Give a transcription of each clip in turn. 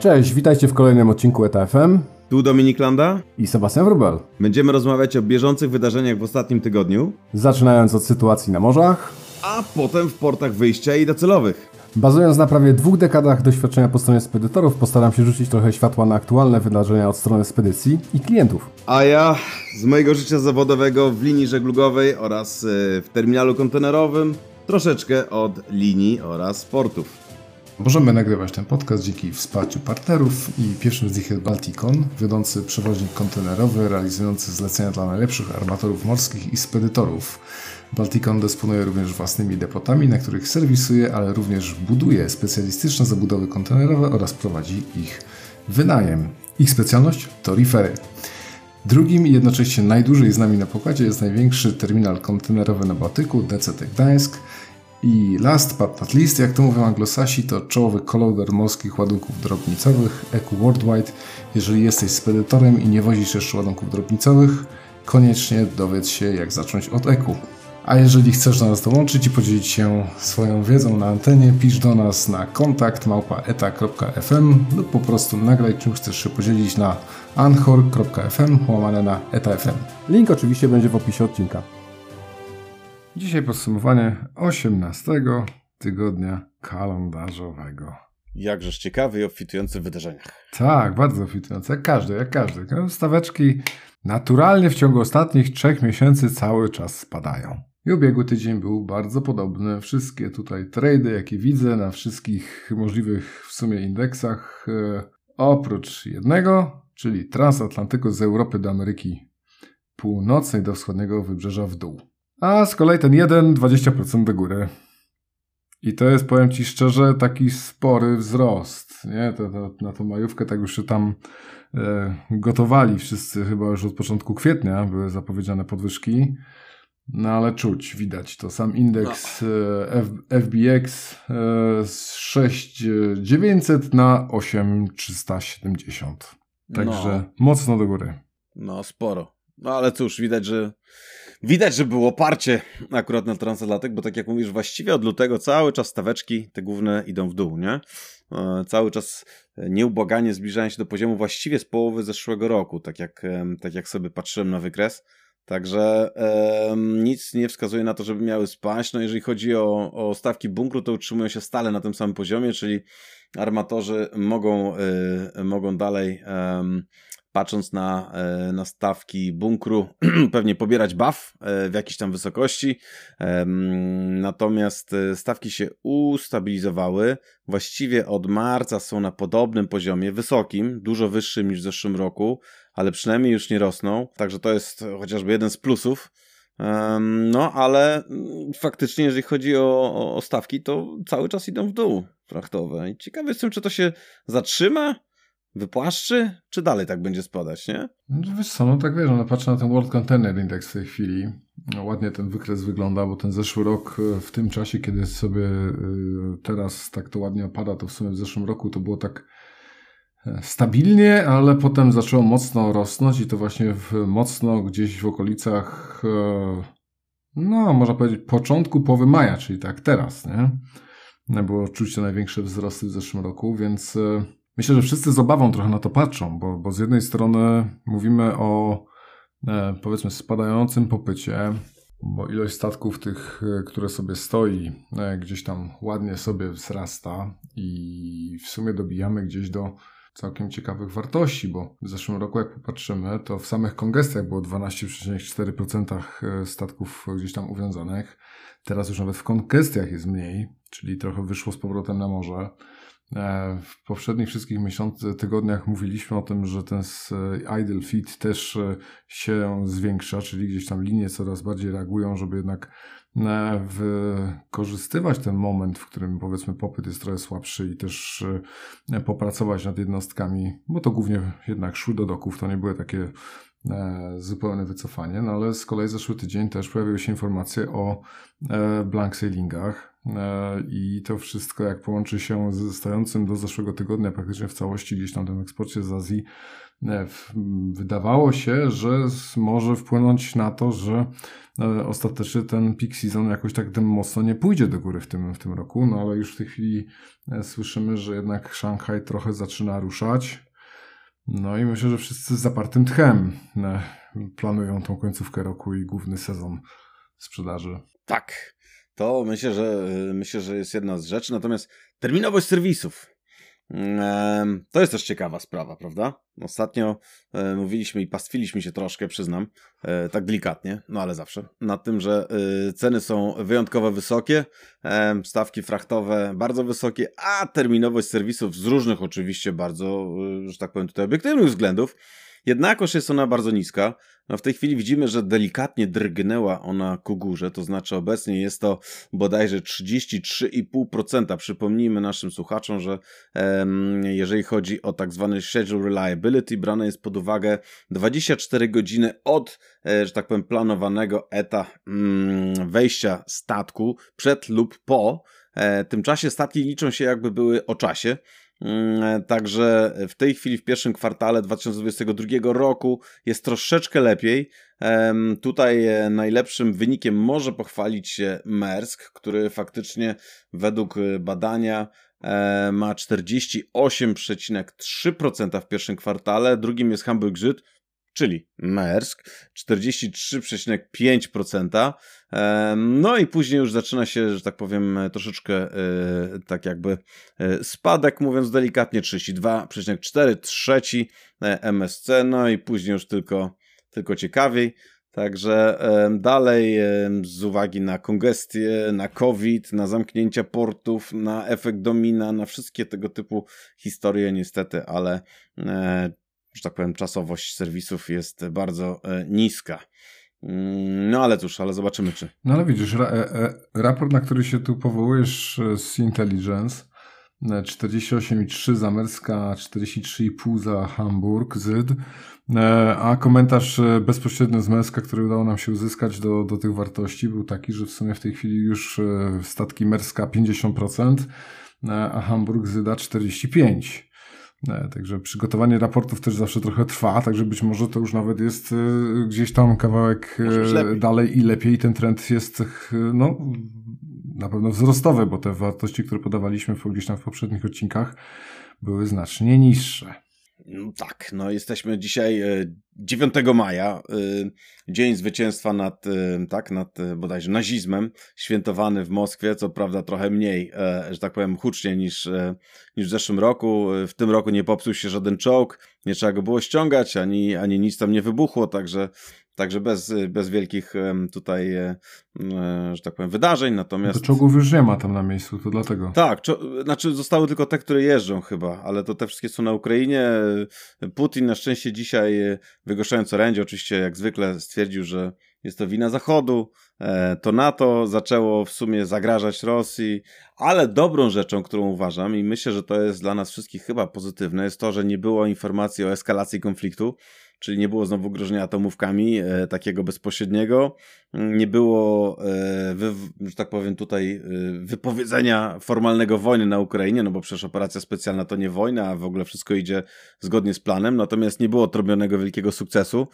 Cześć, witajcie w kolejnym odcinku ETFM Tu Dominik Landa i Sebastian Wrubel. Będziemy rozmawiać o bieżących wydarzeniach w ostatnim tygodniu, Zaczynając od sytuacji na morzach, a potem w portach wyjścia i docelowych. bazując na prawie dwóch dekadach doświadczenia po stronie spedytorów, postaram się rzucić trochę światła na aktualne wydarzenia od strony spedycji i klientów. A ja z mojego życia zawodowego w linii żeglugowej oraz y, w terminalu kontenerowym troszeczkę od linii oraz portów. Możemy nagrywać ten podcast dzięki wsparciu partnerów i pierwszym z nich jest Balticon, wiodący przewoźnik kontenerowy realizujący zlecenia dla najlepszych armatorów morskich i spedytorów. Balticon dysponuje również własnymi depotami, na których serwisuje, ale również buduje specjalistyczne zabudowy kontenerowe oraz prowadzi ich wynajem. Ich specjalność to rifery. Drugim i jednocześnie najdłużej z nami na pokładzie jest największy terminal kontenerowy na Bałtyku, DCT Gdańsk. I last but not least, jak to mówią anglosasi, to czołowy kolauder morskich ładunków drobnicowych EQ Worldwide. Jeżeli jesteś spedytorem i nie wozisz jeszcze ładunków drobnicowych, koniecznie dowiedz się jak zacząć od EQ. A jeżeli chcesz do nas dołączyć i podzielić się swoją wiedzą na antenie, pisz do nas na kontakt małpaeta.fm lub po prostu nagraj czym chcesz się podzielić na anchor.fm łamane na etafm. Link oczywiście będzie w opisie odcinka. Dzisiaj podsumowanie 18 tygodnia kalendarzowego. Jakżeż ciekawy i obfitujący w wydarzeniach. Tak, bardzo fitujące, jak każdy, jak każdy. Staweczki naturalnie w ciągu ostatnich trzech miesięcy cały czas spadają. I ubiegły tydzień był bardzo podobny. Wszystkie tutaj trady, jakie widzę na wszystkich możliwych w sumie indeksach, e, oprócz jednego, czyli transatlantyku z Europy do Ameryki Północnej do wschodniego wybrzeża w dół. A z kolei ten jeden 20% do góry. I to jest, powiem Ci szczerze, taki spory wzrost. Nie? To, to, na tą majówkę tak już się tam e, gotowali wszyscy, chyba już od początku kwietnia były zapowiedziane podwyżki. No ale czuć, widać to. Sam indeks e, F, FBX e, z 6900 na 8370. Także No. mocno do góry. No, sporo. No ale cóż, widać, że widać, że było parcie akurat na transatlantyk, bo tak jak mówisz, właściwie od lutego cały czas staweczki, te główne idą w dół, nie? E, Cały czas nieubłaganie zbliżają się do poziomu właściwie z połowy zeszłego roku, tak jak, tak jak sobie patrzyłem na wykres. Także em, nic nie wskazuje na to, żeby miały spaść. No jeżeli chodzi o, o stawki bunkru, to utrzymują się stale na tym samym poziomie, czyli armatorzy mogą, y, mogą dalej em, patrząc na, e, na stawki bunkru, pewnie pobierać buff e, w jakiejś tam wysokości. Natomiast e, stawki się ustabilizowały. Właściwie od marca są na podobnym poziomie, wysokim, dużo wyższym niż w zeszłym roku, ale przynajmniej już nie rosną. Także to jest chociażby jeden z plusów. No, ale mm, faktycznie, jeżeli chodzi o, o- o stawki, to cały czas idą w dół frachtowe. I ciekawy jestem, czy to się zatrzyma, wypłaszczy, czy dalej tak będzie spadać, nie? No wiesz co, no tak wiesz, no patrzę na ten World Container Index w tej chwili. No, ładnie ten wykres wygląda, bo ten zeszły rok e, w tym czasie, kiedy sobie e, teraz tak to ładnie opada, to w sumie w zeszłym roku to było tak e, stabilnie, ale potem zaczęło mocno rosnąć i to właśnie w, mocno gdzieś w okolicach no, można powiedzieć początku, połowy maja, czyli tak teraz, nie? Było czuć te największe wzrosty w zeszłym roku, więc myślę, że wszyscy z obawą trochę na to patrzą, bo, bo z jednej strony mówimy o e, powiedzmy spadającym popycie, bo ilość statków tych, e, które sobie stoi, e, gdzieś tam ładnie sobie wzrasta i w sumie dobijamy gdzieś do całkiem ciekawych wartości, bo w zeszłym roku, jak popatrzymy, to w samych kongestiach było 12,4% statków gdzieś tam uwiązanych. Teraz już nawet w kongestiach jest mniej, czyli trochę wyszło z powrotem na morze. E, W poprzednich wszystkich miesiącach, tygodniach mówiliśmy o tym, że ten s- idle feed też e, się zwiększa, czyli gdzieś tam linie coraz bardziej reagują, żeby jednak e, wykorzystywać ten moment, w którym powiedzmy popyt jest trochę słabszy i też e, popracować nad jednostkami, bo to głównie jednak szły do doków, to nie były takie zupełne wycofanie, no ale z kolei zeszły tydzień też pojawiły się informacje o blank sailingach i to wszystko jak połączy się z stojącym do zeszłego tygodnia praktycznie w całości gdzieś tam tym eksporcie z Azji wydawało się, że może wpłynąć na to, że e, ostatecznie ten peak season jakoś tak mocno nie pójdzie do góry w tym, w tym roku, no ale już w tej chwili e, słyszymy, że jednak Szanghaj trochę zaczyna ruszać. No i myślę, że wszyscy z zapartym tchem e, planują tą końcówkę roku i główny sezon sprzedaży. Tak, to myślę, że myślę, że jest jedna z rzeczy. Natomiast terminowość serwisów to jest też ciekawa sprawa, prawda? Ostatnio e, mówiliśmy i pastwiliśmy się troszkę, przyznam, e, tak delikatnie, no ale zawsze, na tym, że e, ceny są wyjątkowo wysokie, stawki frachtowe bardzo wysokie, a terminowość serwisów z różnych oczywiście bardzo, że tak powiem tutaj obiektywnych względów, jednakoż jest ona bardzo niska. No w tej chwili widzimy, że delikatnie drgnęła ona ku górze, to znaczy obecnie jest to bodajże 33,5%. Przypomnijmy naszym słuchaczom, że um, jeżeli chodzi o tak zwany schedule reliability, brane jest pod uwagę 24 godziny od, e, że tak powiem, planowanego eta mm, wejścia statku przed lub po. E, tym czasie statki liczą się jakby były o czasie. Mm, także w tej chwili w pierwszym kwartale 2022 roku jest troszeczkę lepiej. Tutaj e, najlepszym wynikiem może pochwalić się Maersk, który faktycznie według e, badania e, ma 48,3% w pierwszym kwartale, drugim jest Hamburg Süd czyli Maersk 43,5%. No i później już zaczyna się, że tak powiem, troszeczkę e, tak jakby e, spadek, mówiąc delikatnie, 32,4, trzeci e, MSC, no i później już tylko, tylko ciekawiej. Także dalej z uwagi na kongestię, na COVID, na zamknięcia portów, na efekt domina, na wszystkie tego typu historie niestety, ale że tak powiem, czasowość serwisów jest bardzo e, niska. Mm, no ale cóż, ale zobaczymy czy. No ale widzisz, ra e, e, raport, na który się tu powołujesz z Intelligence, 48,3 za Merska, 43,5 za Hamburg, ZYD, a komentarz bezpośrednio z Merska, który udało nam się uzyskać do, do tych wartości, był taki, że w sumie w tej chwili już statki Merska 50%, a Hamburg Zyda 45%. E, także przygotowanie raportów też zawsze trochę trwa, także być może to już nawet jest e, gdzieś tam kawałek e, dalej i lepiej. Ten trend jest no, na pewno wzrostowy, bo te wartości, które podawaliśmy gdzieś tam w poprzednich odcinkach, były znacznie niższe. No tak, no jesteśmy dzisiaj 9 maja, dzień zwycięstwa nad, tak, nad bodajże nazizmem, świętowany w Moskwie, co prawda trochę mniej, że tak powiem, hucznie niż, niż w zeszłym roku. W tym roku nie popsuł się żaden czołg, nie trzeba go było ściągać, ani, ani nic tam nie wybuchło, także Także bez, bez wielkich tutaj, e, e, że tak powiem, wydarzeń. Natomiast. To czołgów już nie ma tam na miejscu, to dlatego. Tak, znaczy zostały tylko te, które jeżdżą chyba, ale to te wszystkie są na Ukrainie. Putin na szczęście dzisiaj, e, wygłaszając orędzie, oczywiście jak zwykle stwierdził, że jest to wina Zachodu, to NATO zaczęło w sumie zagrażać Rosji, ale dobrą rzeczą, którą uważam i myślę, że to jest dla nas wszystkich chyba pozytywne, jest to, że nie było informacji o eskalacji konfliktu czyli nie było znowu grożenia atomówkami e, takiego bezpośredniego, nie było, e, wy, że tak powiem tutaj, e, wypowiedzenia formalnego wojny na Ukrainie, no bo przecież operacja specjalna to nie wojna, a w ogóle wszystko idzie zgodnie z planem, natomiast nie było trobionego wielkiego sukcesu.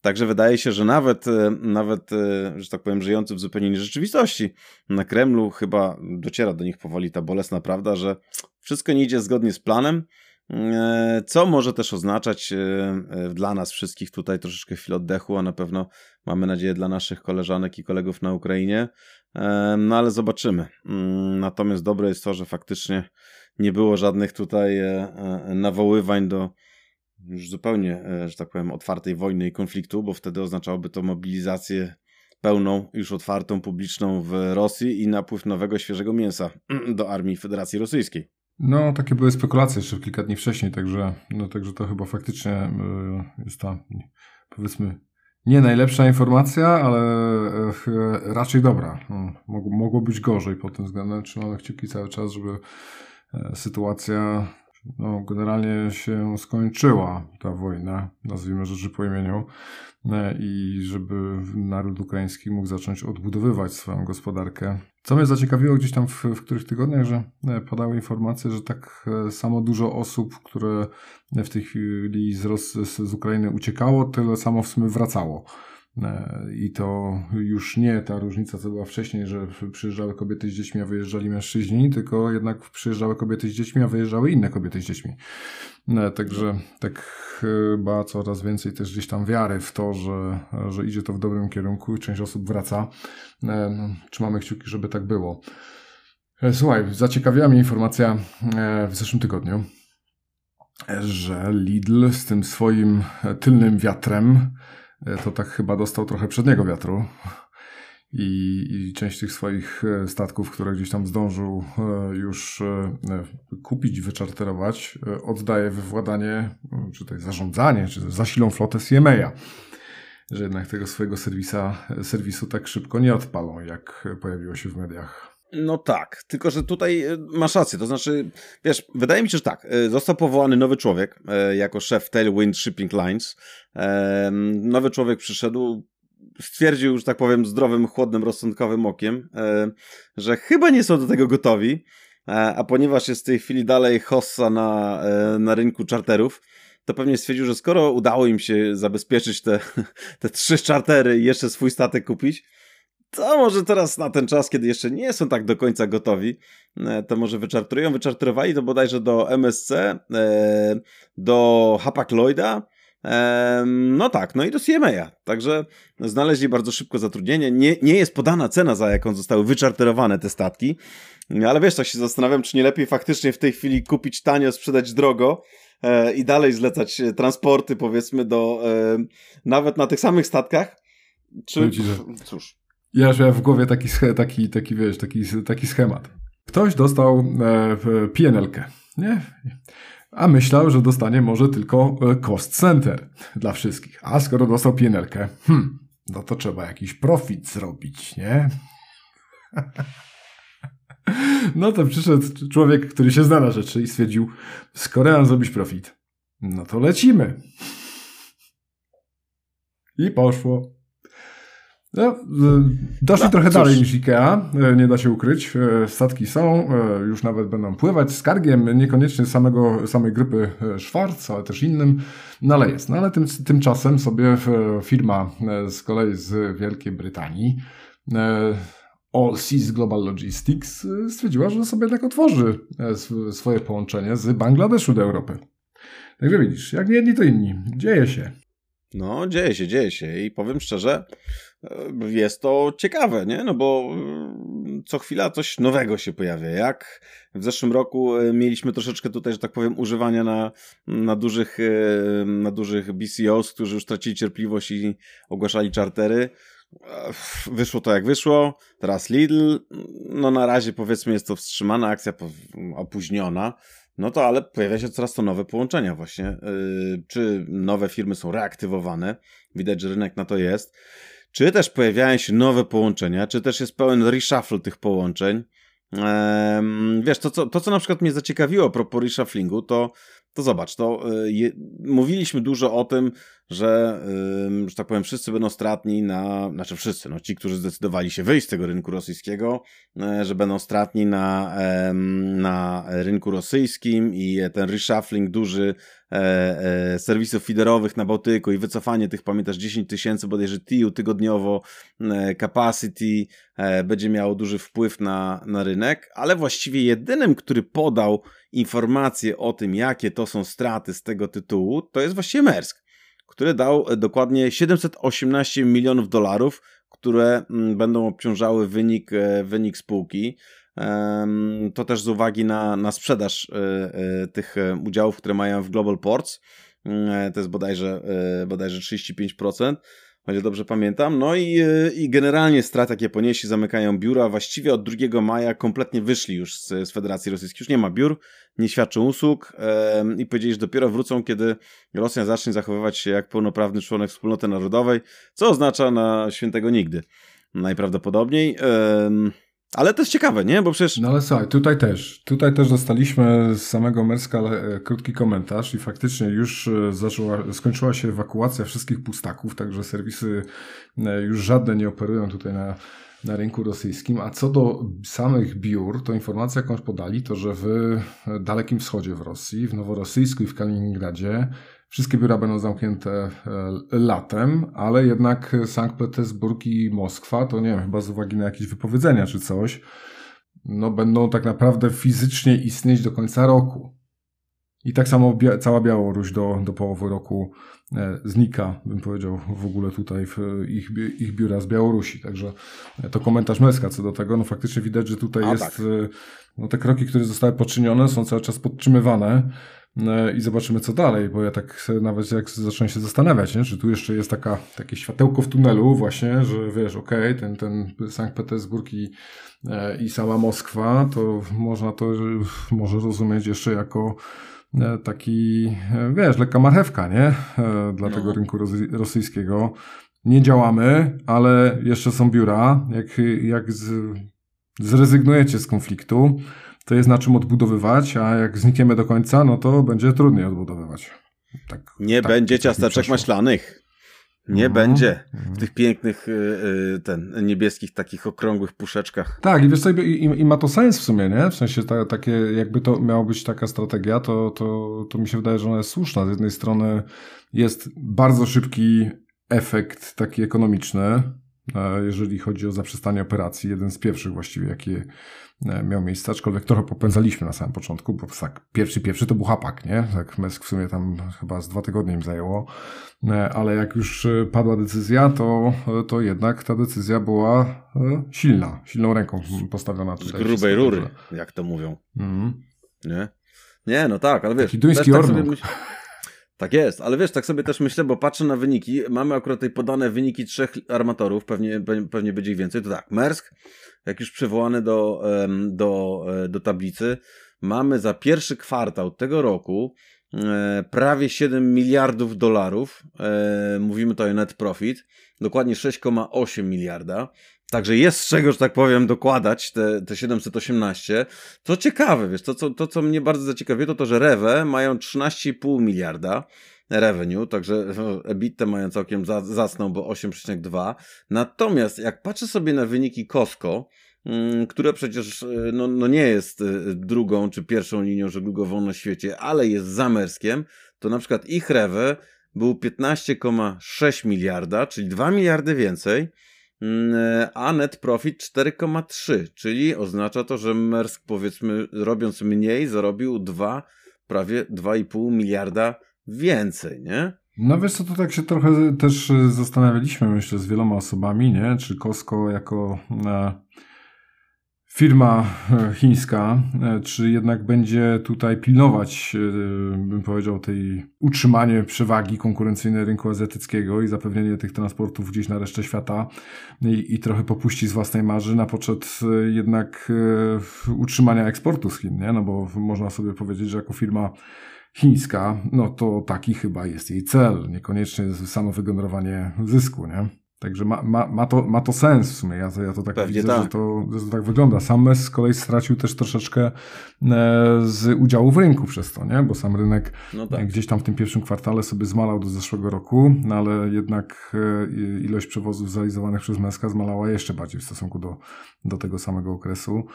Także wydaje się, że nawet, e, nawet, e, że tak powiem, żyjący w zupełnie innej rzeczywistości na Kremlu chyba dociera do nich powoli ta bolesna prawda, że wszystko nie idzie zgodnie z planem, co może też oznaczać e, e, dla nas wszystkich tutaj troszeczkę chwilę oddechu, a na pewno mamy nadzieję dla naszych koleżanek i kolegów na Ukrainie. No ale zobaczymy. Mm, natomiast dobre jest to, że faktycznie nie było żadnych tutaj nawoływań do już zupełnie, że tak powiem, otwartej wojny i konfliktu, bo wtedy oznaczałoby to mobilizację pełną, już otwartą, publiczną w Rosji i napływ nowego, świeżego mięsa do armii Federacji Rosyjskiej. No, takie były spekulacje jeszcze kilka dni wcześniej, także, no, także to chyba faktycznie y, jest ta, powiedzmy, nie najlepsza informacja, ale y, raczej dobra. No, mogło, mogło być gorzej pod tym względem. Trzymamy kciuki cały czas, żeby y, sytuacja no, generalnie się skończyła ta wojna, nazwijmy rzeczy po imieniu, e, i żeby naród ukraiński mógł zacząć odbudowywać swoją gospodarkę. Co mnie zaciekawiło gdzieś tam w, w których tygodniach, że e, padały informacje, że tak e, samo dużo osób, które w tej chwili z, z Ukrainy uciekało, tyle samo w sumie wracało. E, I to już nie ta różnica, co była wcześniej, że przyjeżdżały kobiety z dziećmi, a wyjeżdżali mężczyźni, tylko jednak przyjeżdżały kobiety z dziećmi, a wyjeżdżały inne kobiety z dziećmi. E, także tak chyba coraz więcej też gdzieś tam wiary w to, że, że idzie to w dobrym kierunku i część osób wraca. E, trzymamy kciuki, żeby tak było. Słuchaj, zaciekawiła mnie informacja w zeszłym tygodniu, że Lidl z tym swoim tylnym wiatrem to tak chyba dostał trochę przedniego wiatru. I, I, część tych swoich e, statków, które gdzieś tam zdążył e, już kupić, wyczarterować, oddaje we władanie, czy to jest zarządzanie, czy zasilą flotę CMA. Że jednak tego swojego serwisa, serwisu tak szybko nie odpalą, jak pojawiło się w mediach. No tak, tylko że tutaj masz rację, to znaczy, wiesz, wydaje mi się, że tak, został powołany nowy człowiek jako szef Tailwind Shipping Lines, nowy człowiek przyszedł, stwierdził, że tak powiem, zdrowym, chłodnym, rozsądkowym okiem, że chyba nie są do tego gotowi, e, a ponieważ jest w tej chwili dalej hossa na, e, na rynku czarterów, to pewnie stwierdził, że skoro udało im się zabezpieczyć te, te trzy czartery i jeszcze swój statek kupić, to może teraz na ten czas, kiedy jeszcze nie są tak do końca gotowi, e, to może wyczartrują. Wyczartrowali to bodajże do MSC, do Hapag Lloyda, no tak, no i do CMA. Także znaleźli bardzo szybko zatrudnienie. Nie, nie jest podana cena, za jaką zostały wyczarterowane te statki, ale wiesz, tak się zastanawiam, czy nie lepiej faktycznie w tej chwili kupić tanio, sprzedać drogo e, i dalej zlecać e, transporty, powiedzmy, do e, nawet na tych samych statkach. Czy, cóż. Ja już miałem w głowie taki, taki, taki, wiesz, taki, taki schemat. Ktoś dostał e, PNL-kę, nie? a myślał, że dostanie może tylko e, cost center dla wszystkich. A skoro dostał pienelkę, hmm, no to trzeba jakiś profit zrobić, nie? No to przyszedł człowiek, który się zna na rzeczy i stwierdził, skoro mam zrobić profit, no to lecimy. I poszło. No, e, doszli no, trochę cóż. dalej niż IKEA, e, nie da się ukryć. E, statki są, już nawet będą pływać z kargiem, niekoniecznie samego, samej grupy Schwarz, ale też innym, no ale jest. No ale tym, tymczasem sobie firma z kolei z Wielkiej Brytanii, All Seas Global Logistics, stwierdziła, że sobie tak otworzy swoje połączenie z Bangladeszu do Europy. Także widzisz, jak nie jedni, to inni. Dzieje się. No, dzieje się, dzieje się i powiem szczerze, jest to ciekawe, nie? No bo mm, co chwila coś nowego się pojawia. Jak w zeszłym roku e, mieliśmy troszeczkę tutaj, że tak powiem, używania na, na, dużych, e, na dużych BCOs, którzy już tracili cierpliwość i ogłaszali czartery. Wyszło to jak wyszło. Teraz Lidl, no na razie powiedzmy jest to wstrzymana akcja, opóźniona. No to ale pojawia się coraz to nowe połączenia właśnie. Yy, czy nowe firmy są reaktywowane? Widać, że rynek na to jest. Czy też pojawiają się nowe połączenia, czy też jest pełen reshuffle tych połączeń. Ehm, wiesz, to co, to co na przykład mnie zaciekawiło a propos reshufflingu, to, to zobacz, to y, je, mówiliśmy dużo o tym, że, że tak powiem, wszyscy będą stratni na, znaczy wszyscy, no ci, którzy zdecydowali się wyjść z tego rynku rosyjskiego, y, że będą stratni na, na rynku rosyjskim i ten reshuffling duży e, e, serwisów feederowych na Bałtyku i wycofanie tych, pamiętasz, 10 tysięcy bodajże TIU tygodniowo, e, capacity, e, będzie miało duży wpływ na, na rynek, ale właściwie jedynym, który podał informacje o tym, jakie to są straty z tego tytułu, to jest właściwie Mersk który dał e, dokładnie 718 milionów dolarów, które mm, będą obciążały wynik, e, wynik spółki. To też z uwagi na, na sprzedaż e, tych udziałów, które mają w Global Ports. Mm, to jest bodajże, bodajże 35% ile dobrze pamiętam. No i, i generalnie straty, jakie ponieśli, zamykają biura. Właściwie od 2 maja kompletnie wyszli już z, z Federacji Rosyjskiej. Już nie ma biur, nie świadczą usług e, i powiedzieli, że dopiero wrócą, kiedy Rosja zacznie zachowywać się jak pełnoprawny członek wspólnoty narodowej, co oznacza na świętego nigdy. Najprawdopodobniej. E, Ale to jest ciekawe, nie? Bo przecież... No ale słuchaj, tutaj też. Tutaj też dostaliśmy z samego Merska e, krótki komentarz i faktycznie już e, zaczęła, skończyła się ewakuacja wszystkich pustaków, także serwisy e, już żadne nie operują tutaj na, na rynku rosyjskim. A co do samych biur, to informacja jakąś podali, to że w Dalekim Wschodzie w Rosji, w Noworosyjsku i w Kaliningradzie Wszystkie biura będą zamknięte e, latem, ale jednak Sankt Petersburg i Moskwa, to nie wiem, chyba z uwagi na jakieś wypowiedzenia czy coś, no będą tak naprawdę fizycznie istnieć do końca roku. I tak samo bia cała Białoruś do, do połowy roku e, znika, bym powiedział, w ogóle tutaj w ich, ich biura z Białorusi. Także to komentarz Meska co do tego. No faktycznie widać, że tutaj A, jest, tak. E, no te kroki, które zostały poczynione są cały czas podtrzymywane. No i zobaczymy co dalej, bo ja tak nawet jak zacząłem się zastanawiać, nie? czy tu jeszcze jest taka, takie światełko w tunelu właśnie, że wiesz, okej, okay, ten, ten Sankt Petersburg i, e, i sama Moskwa, to można to może rozumieć jeszcze jako e, taki, e, wiesz, lekka marchewka, nie? Dla no. tego rynku rosyjskiego. Nie działamy, ale jeszcze są biura. Jak, jak z, zrezygnujecie z konfliktu, to jest na czym odbudowywać, a jak znikniemy do końca, no to będzie trudniej odbudowywać. Tak, nie tak, będzie ciasteczek maślanych. Nie mhm. będzie w mhm. tych pięknych y, y, ten, niebieskich, takich okrągłych puszeczkach. Tak, i wiesz sobie, i, i, ma to sens w sumie, nie? W sensie ta, takie, jakby to miała być taka strategia, to, to, to mi się wydaje, że ona jest słuszna. Z jednej strony jest bardzo szybki efekt taki ekonomiczny, jeżeli chodzi o zaprzestanie operacji. Jeden z pierwszych właściwie, jakie E, miał miejsce, aczkolwiek trochę popędzaliśmy na samym początku, bo tak, pierwszy, pierwszy to był hapak, nie? Tak Mesk w sumie tam chyba z dwa tygodnie im zajęło, e, ale jak już e, padła decyzja, to, to jednak ta decyzja była silna, silną ręką postawiona tutaj. Z grubej rury, jak to mówią. Mm. Nie? Nie, no tak, ale wiesz... Taki duński tak. Tak jest, ale wiesz, tak sobie też myślę, bo patrzę na wyniki, mamy akurat tutaj podane wyniki trzech armatorów, pewnie, pewnie będzie ich więcej, to tak, Mersk, jak już przywołany do, do, e, do tablicy, mamy za pierwszy kwartał tego roku e, prawie 7 miliardów dolarów. E, mówimy tutaj o net profit, dokładnie 6,8 miliarda. Także jest z czego, że tak powiem, dokładać te, te 718. Co ciekawe, wiesz, to co, to, co mnie bardzo zaciekawiło, to to, że Rewe mają 13,5 miliarda revenue, także EBITDA mają całkiem za, zasnął, bo 8,2. Natomiast jak patrzę sobie na wyniki Costco, mm, które przecież y, no, no nie jest y, drugą czy pierwszą linią żeglugową na świecie, ale jest zamerskiem, to na przykład ich rewe był 15,6 miliarda, czyli 2 miliardy więcej, a net profit 4,3, czyli oznacza to, że Mersk powiedzmy robiąc mniej zarobił 2, prawie 2,5 miliarda więcej, nie? No wiesz co, to tak się trochę też e, zastanawialiśmy, myślę, z wieloma osobami, nie? Czy Costco jako e, firma e, chińska, e, czy jednak będzie tutaj pilnować, e, bym powiedział, tej utrzymanie przewagi konkurencyjnej rynku azjatyckiego i zapewnienie tych transportów gdzieś na resztę świata i, i trochę popuści z własnej marży na poczet jednak utrzymania eksportu z Chin, nie? No bo można sobie powiedzieć, że jako firma chińska, no to taki chyba jest jej cel, niekoniecznie samo wygenerowanie zysku, nie? Także ma, ma, ma, to, ma to sens w sumie. Ja, ja to tak Pewnie widzę, tak. Że, to, że to tak wygląda. Sam MES z kolei stracił też troszeczkę e, z udziału w rynku przez to, nie? Bo sam rynek no tak. gdzieś tam w tym pierwszym kwartale sobie zmalał do zeszłego roku, no ale jednak e, ilość przewozów zrealizowanych przez MESKA zmalała jeszcze bardziej w stosunku do, do tego samego okresu.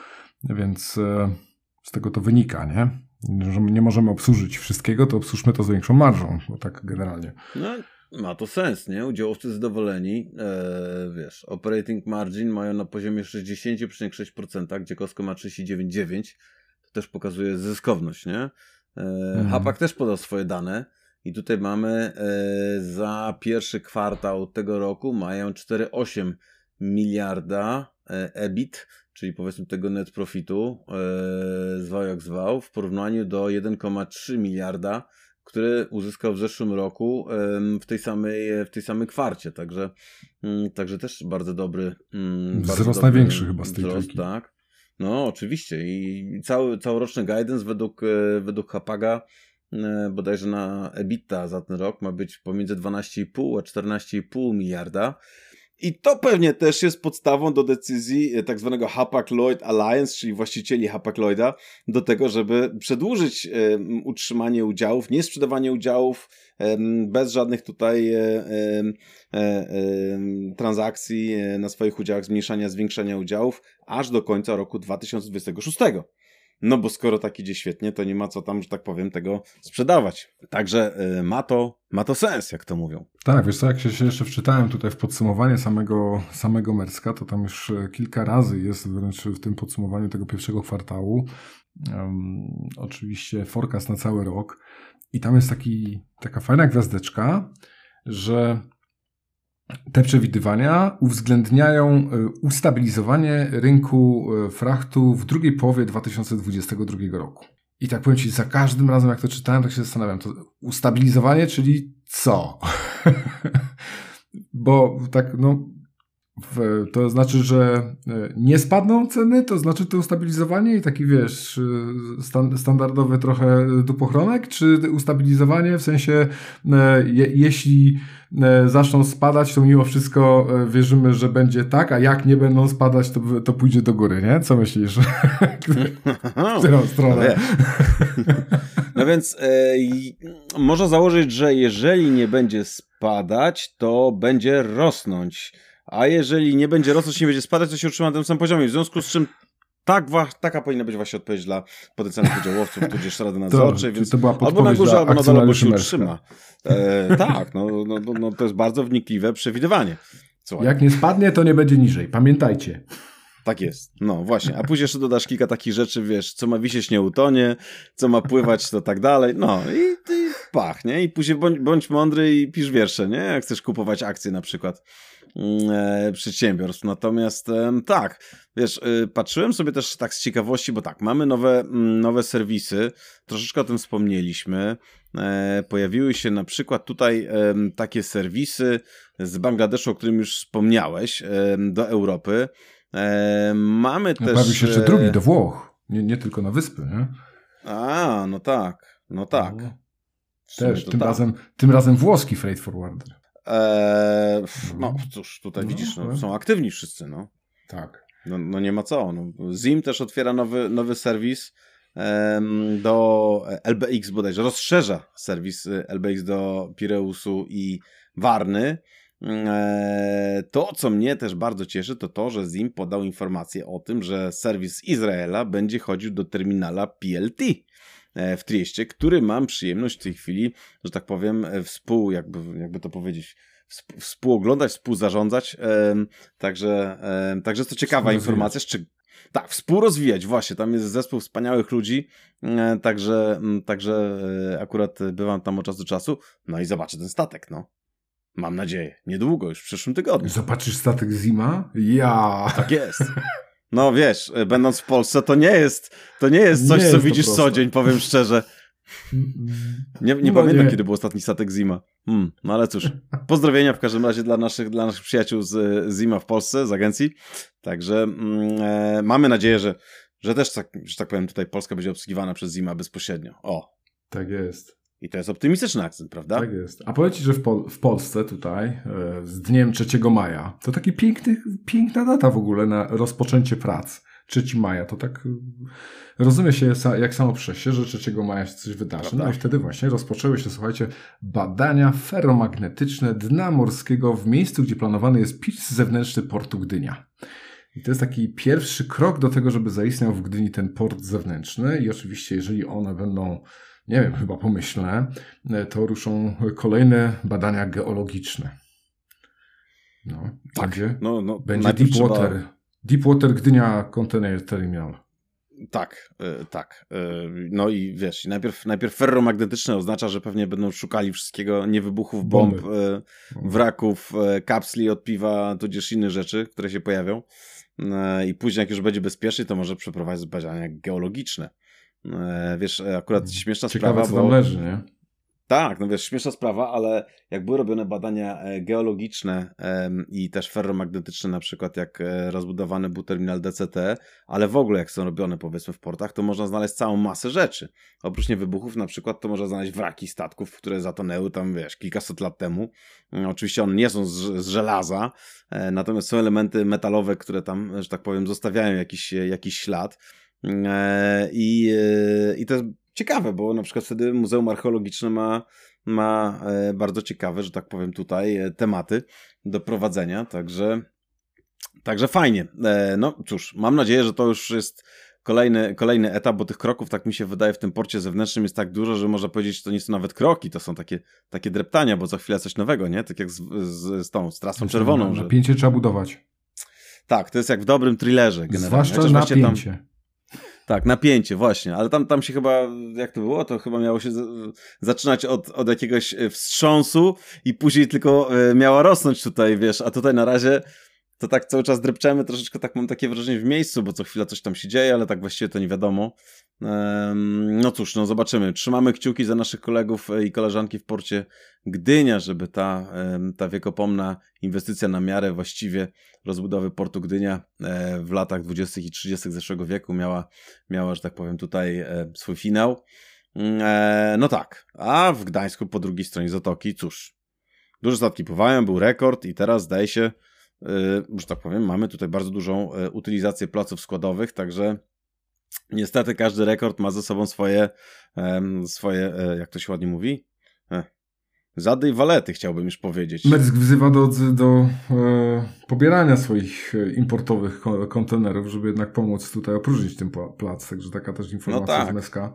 Więc e, z tego to wynika, nie? że nie możemy obsłużyć wszystkiego, to obsłużmy to z większą marżą, bo tak generalnie. No, ma to sens, nie? Udziałowcy zadowoleni, e, wiesz, operating margin mają na poziomie 60,6%, gdzie Costco ma 39,9%, to też pokazuje zyskowność, nie? E, mhm. Hapak też podał swoje dane i tutaj mamy e, za pierwszy kwartał tego roku mają 4,8 miliarda e, EBIT, czyli powiedzmy tego net profitu, e, zwał jak zwał, w porównaniu do 1,3 miliarda, który uzyskał w zeszłym roku w tej samej, w tej samej kwarcie, także, mm, także też bardzo dobry mm, wzrost bardzo największy chyba z tej wzrost, tak. No, oczywiście i cały, całoroczny guidance według, e, według Hapaga e, bodajże na EBITDA za ten rok ma być pomiędzy 12,5 a 14,5 miliarda. I to pewnie też jest podstawą do decyzji e, tak zwanego Hapag-Lloyd Alliance, czyli właścicieli Hapag-Lloyda, do tego, żeby przedłużyć um, utrzymanie udziałów, nie sprzedawanie udziałów um, bez żadnych tutaj transakcji na swoich udziałach, zmniejszania, zwiększania udziałów, aż do końca roku 2026. No bo skoro tak idzie świetnie, to nie ma co tam, że tak powiem, tego sprzedawać. Także y, ma, to, ma to sens, jak to mówią. Tak, wiesz co, jak się jeszcze wczytałem tutaj w podsumowanie samego, samego Merska, to tam już e, kilka razy jest wręcz w tym podsumowaniu tego pierwszego kwartału. Um, oczywiście forecast na cały rok. I tam jest taki, taka fajna gwiazdeczka, że te przewidywania uwzględniają e, ustabilizowanie rynku e, frachtu w drugiej połowie 2022 roku. I tak powiem Ci, za każdym razem jak to czytałem, tak się zastanawiam, to ustabilizowanie, czyli co? Bo tak, no, to znaczy, że e, nie spadną ceny, to znaczy to ustabilizowanie i taki wiesz, e, standardowy trochę dupochronek, czy ustabilizowanie w sensie, e, je, jeśli zaczną spadać, to mimo wszystko wierzymy, że będzie tak, a jak nie będą spadać, to, to pójdzie do góry, nie? Co myślisz? w którą stronę? No więc e, można założyć, że jeżeli nie będzie spadać, to będzie rosnąć a jeżeli nie będzie rosnąć, nie będzie spadać, to się utrzyma na tym samym poziomie. W związku z czym tak, taka powinna być właśnie odpowiedź dla potencjalnych udziałowców, tudzież Rady Nadzorczej, więc to była albo na górze, albo na dole, albo się utrzyma. E, tak, no, no, no, no, to jest bardzo wnikliwe przewidywanie. Słuchaj. Jak nie spadnie, to nie będzie niżej. Pamiętajcie. Tak jest. No właśnie. A później jeszcze dodasz kilka takich rzeczy, wiesz, co ma wisieć nie utonie, co ma pływać, to tak dalej. No i, i pach, nie? I później bądź, bądź mądry i pisz wiersze, nie? Jak chcesz kupować akcje na przykład. Mm, e, przedsiębiorstw. Natomiast tak, wiesz, y, patrzyłem sobie też tak z ciekawości, bo tak, mamy nowe, mm, nowe serwisy, troszeczkę o tym wspomnieliśmy. E, pojawiły się na przykład tutaj takie serwisy z Bangladeszu, o którym już wspomniałeś, do Europy. E, mamy no, też... Pojawił się jeszcze drugi, do Włoch. Nie, nie tylko na wyspy, nie? A, no tak, no tak. No. Też, tym, tak. razem, tym razem włoski freight forwarder. Eee, no cóż, tutaj no, widzisz, no, są aktywni wszyscy, no. Tak. No, no nie ma co. No. Zim też otwiera nowy, nowy serwis em, do LBX bodajże, rozszerza serwis y, LBX do Pireusu i Warny. Eee, to, co mnie też bardzo cieszy, to to, że Zim podał informację o tym, że serwis Izraela będzie chodził do terminala PLT. E, w Trieście, który mam przyjemność w tej chwili, że tak powiem, e, współ, jakby, jakby to powiedzieć, współoglądać, współzarządzać. Także, także jest to ciekawa informacja. Czy, tak, współrozwijać, właśnie. Tam jest zespół wspaniałych ludzi, e, także, także akurat bywam tam od czasu do czasu. No i zobaczę ten statek, no. Mam nadzieję. Niedługo, już w przyszłym tygodniu. Zobaczysz statek Zima? Ja! Tak jest. No wiesz, e, będąc w Polsce, to nie jest, to nie jest coś, nie co jest widzisz co dzień, powiem szczerze. Nie, nie no pamiętam, nie. kiedy był ostatni statek Zima. Hmm, no ale cóż, pozdrowienia w każdym razie dla naszych, dla naszych przyjaciół z Zima w Polsce, z agencji. Także mm, e, mamy nadzieję, że, że też, tak, że tak powiem, tutaj Polska będzie obsługiwana przez Zima bezpośrednio. O. Tak jest. I to jest optymistyczny akcent, prawda? Tak jest. A powiem Ci, że w, Pol w Polsce tutaj e, z dniem 3 maja to taki piękny, piękna data w ogóle na rozpoczęcie prac. 3 maja to tak e, rozumie się jak samo przez się, że 3 maja się coś wydarzy. No i wtedy właśnie rozpoczęły się, słuchajcie, badania ferromagnetyczne dna morskiego w miejscu, gdzie planowany jest pirs zewnętrzny portu Gdynia. I to jest taki pierwszy krok do tego, żeby zaistniał w Gdyni ten port zewnętrzny i oczywiście jeżeli one będą nie wiem, chyba pomyślne, to ruszą kolejne badania geologiczne. No, tak, będzie, no, no, będzie Deepwater. Trzeba... Deepwater Gdynia Container Terminal. Tak, yy, tak. Yy, no i wiesz, najpierw, najpierw ferromagnetyczne oznacza, że pewnie będą szukali wszystkiego, niewybuchów bomb, yy, wraków, kapsli od piwa, tudzież innych rzeczy, które się pojawią. I później, jak już będzie bezpiecznie, to może przeprowadzić badania geologiczne. E, wiesz, e, akurat śmieszna Ciekawe, sprawa, co tam bo... leży, nie? Tak, no wiesz, śmieszna sprawa, ale jak były robione badania e, geologiczne i też ferromagnetyczne, na przykład jak rozbudowany był terminal DCT, ale w ogóle jak są robione powiedzmy w portach, to można znaleźć całą masę rzeczy. Oprócz niewybuchów na przykład to można znaleźć wraki statków, które zatonęły tam, wiesz, kilkaset lat temu. Mm, oczywiście one nie są z, z żelaza, natomiast są elementy metalowe, które tam, że tak powiem, zostawiają jakiś, jakiś ślad. Mm, I, I to jest ciekawe, bo na przykład wtedy Muzeum Archeologiczne ma, ma e, bardzo ciekawe, że tak powiem tutaj, e, tematy do prowadzenia, także, także fajnie. E, no cóż, mam nadzieję, że to już jest kolejny, kolejny etap, bo tych kroków, tak mi się wydaje, w tym porcie zewnętrznym jest tak dużo, że można powiedzieć, że to nie są nawet kroki, to są takie, takie dreptania, bo co chwilę coś nowego, nie? Tak jak z, z, z tą, z trasą czerwoną. Napięcie że... trzeba budować. Tak, to jest jak w dobrym thrillerze generalnie. Zwłaszcza napięcie. Tam, tak, napięcie, właśnie, ale tam, tam się chyba, jak to było, to chyba miało się zaczynać od, od jakiegoś e, wstrząsu i później tylko e, miała rosnąć tutaj, wiesz, a tutaj na razie to tak cały czas drepczemy, troszeczkę tak mam takie wrażenie w miejscu, bo co chwila coś tam się dzieje, ale tak właściwie to nie wiadomo. No cóż, no zobaczymy. Trzymamy kciuki za naszych kolegów e, i koleżanki w porcie Gdynia, żeby ta, ta wiekopomna inwestycja na miarę właściwie rozbudowy portu Gdynia e, w latach 20. i 30. zeszłego wieku miała, miała że tak powiem, tutaj e, swój finał. Mm, no tak, a w Gdańsku po drugiej stronie zatoki, cóż, duże statki pływają, był rekord i teraz zdaje się, że tak powiem, mamy tutaj bardzo dużą utylizację placów składowych, także Niestety każdy rekord ma ze sobą swoje, swoje e, jak to się ładnie mówi? E, zady i walety chciałbym już powiedzieć. Mersk wzywa do, do e, pobierania swoich importowych kontenerów, żeby jednak pomóc tutaj opróżnić ten plac. Także taka też informacja no tak. z Merska,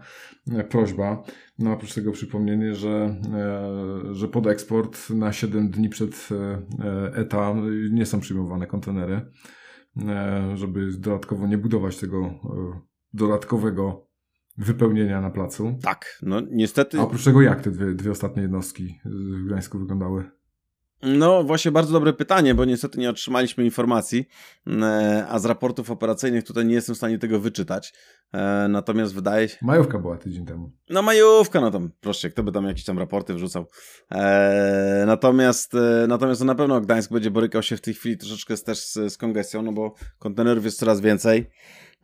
prośba. No oprócz tego przypomnienie, że, e, że pod eksport na 7 dni przed ETA nie są przyjmowane kontenery, żeby dodatkowo nie budować tego dodatkowego wypełnienia na placu. Tak, no niestety. A oprócz tego jak te dwie, dwie ostatnie jednostki w Gdańsku wyglądały? No właśnie bardzo dobre pytanie, bo niestety nie otrzymaliśmy informacji, e, a z raportów operacyjnych tutaj nie jestem w stanie tego wyczytać. E, natomiast wydaje się... Majówka była tydzień temu. No majówka, no tam, proszę, kto by tam jakieś tam raporty wrzucał. E, natomiast, natomiast na pewno Gdańsk będzie borykał się w tej chwili troszeczkę też z, z kongresją, no bo kontenerów jest coraz więcej.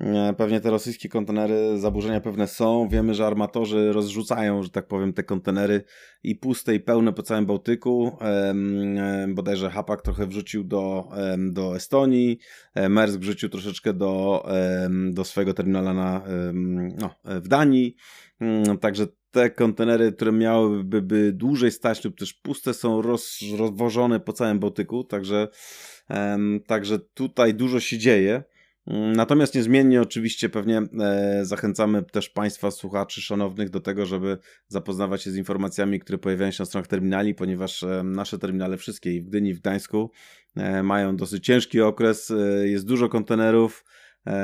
E, pewnie te rosyjskie kontenery, zaburzenia pewne są. Wiemy, że armatorzy rozrzucają, że tak powiem, te kontenery i puste, i pełne po całym Bałtyku. Bodajże Hapak trochę wrzucił do, do Estonii, e, Mersk wrzucił troszeczkę do, do swojego terminala na, no, w Danii. Mm, także te kontenery, które miałyby by dłużej stać lub też puste, są roz, rozwożone po całym Bałtyku. Także, także tutaj dużo się dzieje. Natomiast niezmiennie oczywiście pewnie e, zachęcamy też Państwa, słuchaczy szanownych do tego, żeby zapoznawać się z informacjami, które pojawiają się na stronach terminali, ponieważ e, nasze terminale wszystkie i w Gdyni i w Gdańsku e, mają dosyć ciężki okres, jest dużo kontenerów,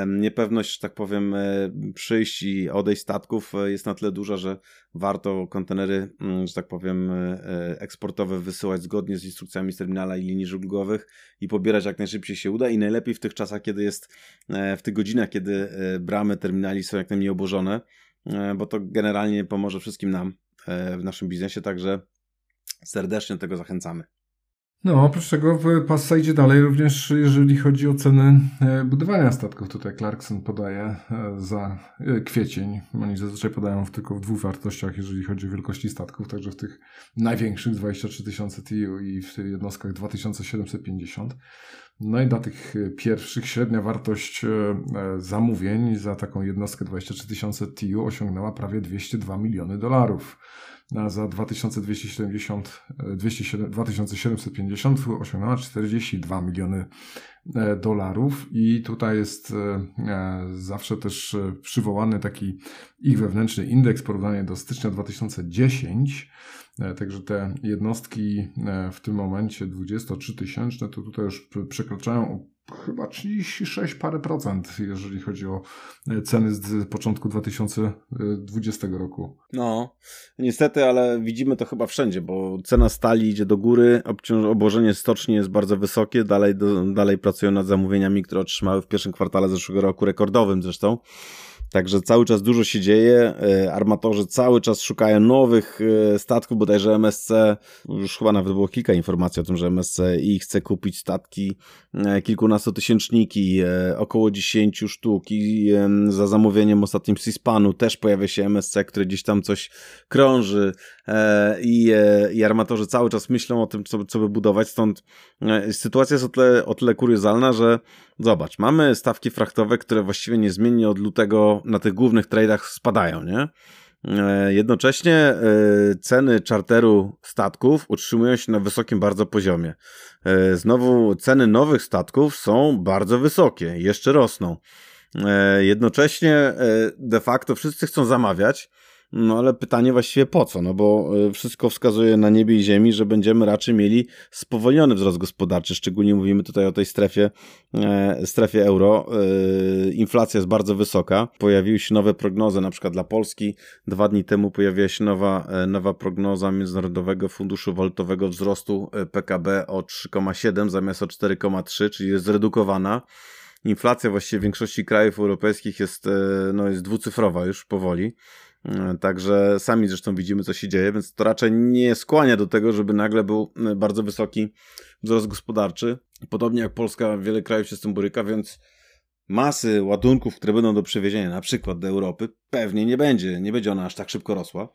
niepewność, że tak powiem, e, przyjść i odejść statków e, jest na tyle duża, że warto kontenery, mm, że tak powiem, e, eksportowe wysyłać zgodnie z instrukcjami z terminala i linii żeglugowych i pobierać jak najszybciej się uda i najlepiej w tych czasach, kiedy jest, w tych godzinach, kiedy bramy terminali są jak najmniej obłożone, bo to generalnie pomoże wszystkim nam w naszym biznesie, także serdecznie do tego zachęcamy. No, oprócz tego pasa idzie dalej również jeżeli chodzi o ceny e, budowania statków. Tutaj Clarkson podaje e, za e, kwiecień. Oni zazwyczaj podają tylko w dwóch wartościach, jeżeli chodzi o wielkości statków, także w tych największych 23 tysiące TU i w tych jednostkach 2750. No i dla tych pierwszych średnia wartość zamówień za taką jednostkę 23 tysiące TU osiągnęła prawie 202 miliony dolarów za 2270, 2750 osiągnęła 42 miliony e, dolarów. I tutaj jest e, e, zawsze też przywołany taki ich wewnętrzny indeks porównanie do stycznia 2010 Także te jednostki w tym momencie 23 tysięczne to tutaj już przekraczają chyba 36 parę procent, jeżeli chodzi o e, ceny z początku 2020 roku. No, niestety, ale widzimy to chyba wszędzie, bo cena stali idzie do góry, obłożenie stoczni jest bardzo wysokie, dalej, do, dalej pracują nad zamówieniami, które otrzymały w pierwszym kwartale zeszłego roku, rekordowym zresztą. Także cały czas dużo się dzieje. E, armatorzy cały czas szukają nowych e, statków, bodajże MSC, już chyba nawet było kilka informacji o tym, że MSC i chce kupić statki e, kilkunastotysięczniki, około 10 sztuk. I za zamówieniem ostatnim Seaspanu też pojawia się MSC, który gdzieś tam coś krąży i, i armatorzy cały czas myślą o tym, co, co by budować, stąd sytuacja jest o tyle, o tyle kuriozalna, że zobacz, mamy stawki frachtowe, które właściwie niezmiennie od lutego na tych głównych tradeach spadają, nie? E, jednocześnie e, ceny czarteru statków utrzymują się na wysokim bardzo poziomie. E, znowu ceny nowych statków są bardzo wysokie, jeszcze rosną. Jednocześnie de facto wszyscy chcą zamawiać, no ale pytanie właściwie po co? No bo e, wszystko wskazuje na niebie i ziemi, że będziemy raczej mieli spowolniony wzrost gospodarczy. Szczególnie mówimy tutaj o tej strefie, e, strefie euro. E, inflacja jest bardzo wysoka. Pojawiły się nowe prognozy, na przykład dla Polski. Dwa dni temu pojawiła się nowa, nowa prognoza Międzynarodowego Funduszu Walutowego wzrostu PKB o 3,7 zamiast o 4,3, czyli jest zredukowana inflacja właściwie w większości krajów europejskich jest, no, jest dwucyfrowa już powoli. Także sami zresztą widzimy, co się dzieje, więc to raczej nie skłania do tego, żeby nagle był e, bardzo wysoki wzrost gospodarczy. Podobnie jak Polska, wiele krajów się z tym boryka, więc masy ładunków, które będą do przewiezienia, na przykład do Europy, pewnie nie będzie. Nie będzie ona aż tak szybko rosła.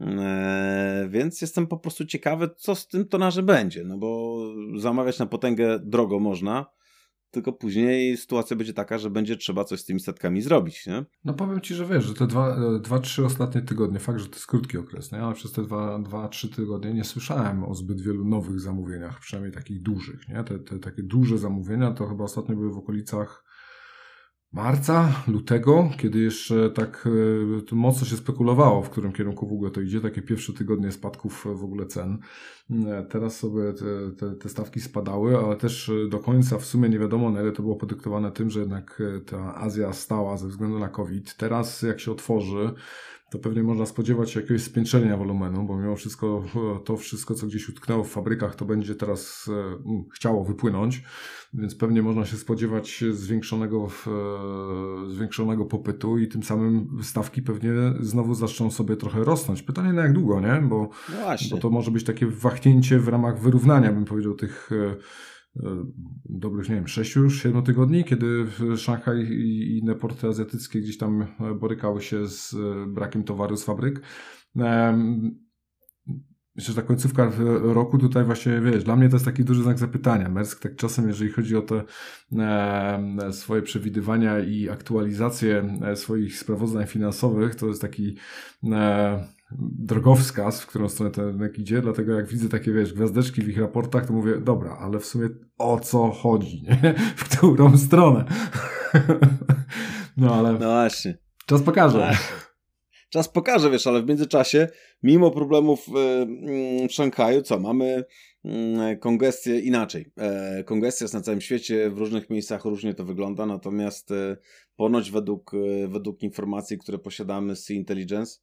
Eee, więc jestem po prostu ciekawy, co z tym tonarzem będzie, no bo zamawiać na potęgę drogo można, tylko później sytuacja będzie taka, że będzie trzeba coś z tymi statkami zrobić, nie? No powiem Ci, że wiesz, że te dwa, dwa trzy ostatnie tygodnie, fakt, że to jest krótki okres, nie? ale przez te dwa, dwa, trzy tygodnie nie słyszałem o zbyt wielu nowych zamówieniach, przynajmniej takich dużych, nie? Te, te takie duże zamówienia to chyba ostatnio były w okolicach marca, lutego, kiedy jeszcze tak e, mocno się spekulowało, w którym kierunku w ogóle to idzie, takie pierwsze tygodnie spadków w ogóle cen. E, teraz sobie te, te, te, stawki spadały, ale też do końca w sumie nie wiadomo, na ile to było podyktowane tym, że jednak e, ta Azja stała ze względu na COVID. Teraz jak się otworzy, to pewnie można spodziewać się jakiegoś spiętrzenia wolumenu, bo mimo wszystko to wszystko, co gdzieś utknęło w fabrykach, to będzie teraz e, chciało wypłynąć, więc pewnie można się spodziewać zwiększonego, e, zwiększonego popytu i tym samym stawki pewnie znowu zaczną sobie trochę rosnąć. Pytanie na jak długo, nie? Bo, no bo to może być takie wahnięcie w ramach wyrównania, bym powiedział, tych e, E, dobrych, nie wiem, 6 już, 7 tygodni, kiedy Szanghaj i inne porty azjatyckie gdzieś tam e, borykały się z e, brakiem towaru z fabryk. Myślę, że ta końcówka roku tutaj właśnie, wiesz, dla mnie to jest taki duży znak zapytania. Mersk tak czasem, jeżeli chodzi o te e, swoje przewidywania i aktualizację swoich sprawozdań finansowych, to jest taki e, drogowskaz, w którą stronę ten rynek idzie, dlatego jak widzę takie, wiesz, gwiazdeczki w ich raportach, to mówię, dobra, ale w sumie o co chodzi, nie? W którą stronę? no ale... No właśnie. Czas pokaże. Czas pokaże, wiesz, ale w międzyczasie, mimo problemów w mm, Szanghaju, co, mamy mm, kongestię inaczej. E, kongestia jest na całym świecie, w różnych miejscach różnie to wygląda, natomiast e, ponoć według, e, według informacji, które posiadamy z Intelligence,